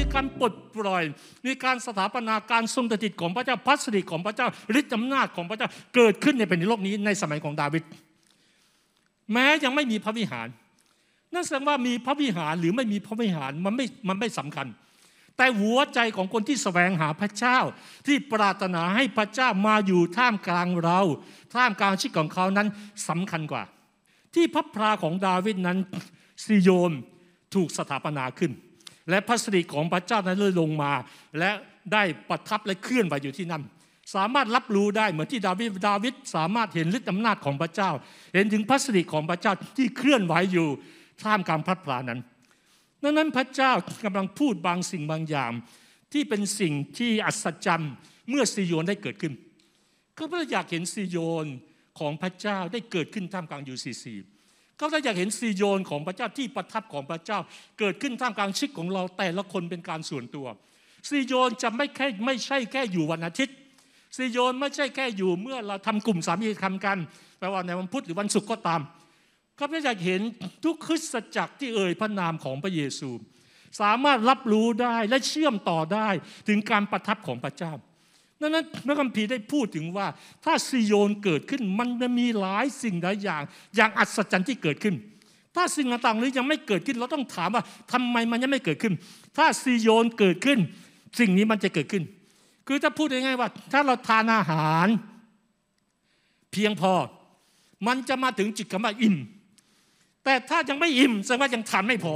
ีการปลดปล่อย มีการสถาปนาการทรงสถิตของพระเจ้าพัสดิของพระเจ้าฤทธิอำนาจของพระเจ้าเกิดขึ้นในแผ่นดินโลกนี้ในสมัยของดาวิดแม้ยังไม่มีพระวิหาร นั่นแสดงว่ามีพระวิหารหรือไม่มีพระวิหารมันไม่มันไม่สำคัญ แต่หัวใจของคนที่แสวงหาพระเจ้า ที่ปรารถนาให้พระเจ้ามาอยู่ท่ามกลางเรา ท่ามกลางชีวิตของเขานั้นสำคัญกว่า ที่พระพราของดาวิดนั้นซิโยนถูกสถาปนาขึ้น และพระสิริของพระเจ้านั้นเลยลงมา และได้ประทับและเคลื่อนไปอยู่ที่นั่น สามารถรับรู้ได้เหมือนที่ดาวิดดาวิดสามารถเห็นฤทธิอำนาจของพระเจ้า เห็นถึงพระสิริของพระเจ้าที่เคลื่อนไหวอยู่ท่ามกลางพระพรานั้นดังนั้นพระเจ้ากำลังพูดบางสิ่งบางอย่างที่เป็นสิ่งที่อัศจรรย์เมื่อซีโยนได้เกิดขึ้น ก็เพราะอยากเห็นซีโยนของพระเจ้าได้เกิดขึ้นท่ามกลาง UCC ก็ถ้าอยากเห็นซีโยนของพระเจ้าที่ประทับของพระเจ้า เกิดขึ้นท่ามกลางชีวิตของเราแต่ละคนเป็นการส่วนตัว ซีโยนจะไม่แค่ไม่ใช่แค่อยู่วันอาทิตย์ ซีโยนไม่ใช่แค่อยู่เมื่อเราทำกลุ่มสามัคคีธรรมกันแปลว่าในวันพุธหรือวันศุกร์ก็ตามข้าพเจ้าอยากเห็นทุกคริสตจักรที่เอ่ยพระนามของพระเยซู สามารถรับรู้ได้และเชื่อมต่อได้ถึงการประทับของพระเจ้า ดังนั้นพระคัมภีร์ได้พูดถึงว่า ถ้าซิโยนเกิดขึ้นมันจะมีหลายสิ่งหลายอย่าง อย่างอัศจรรย์ที่เกิดขึ้น ถ้าสิ่งต่างๆนี้ยังไม่เกิดขึ้น เราต้องถามว่าทำไมมันยังไม่เกิดขึ้น ถ้าซิโยนเกิดขึ้น สิ่งนี้มันจะเกิดขึ้น คือถ้าพูดง่ายๆว่า ถ้าเราทานอาหาร เพียงพอ มันจะมาถึงจิตคำว่าอิ่ม แต่ถ้ายังไม่อิ่มแสดงว่ายังทานไม่พอ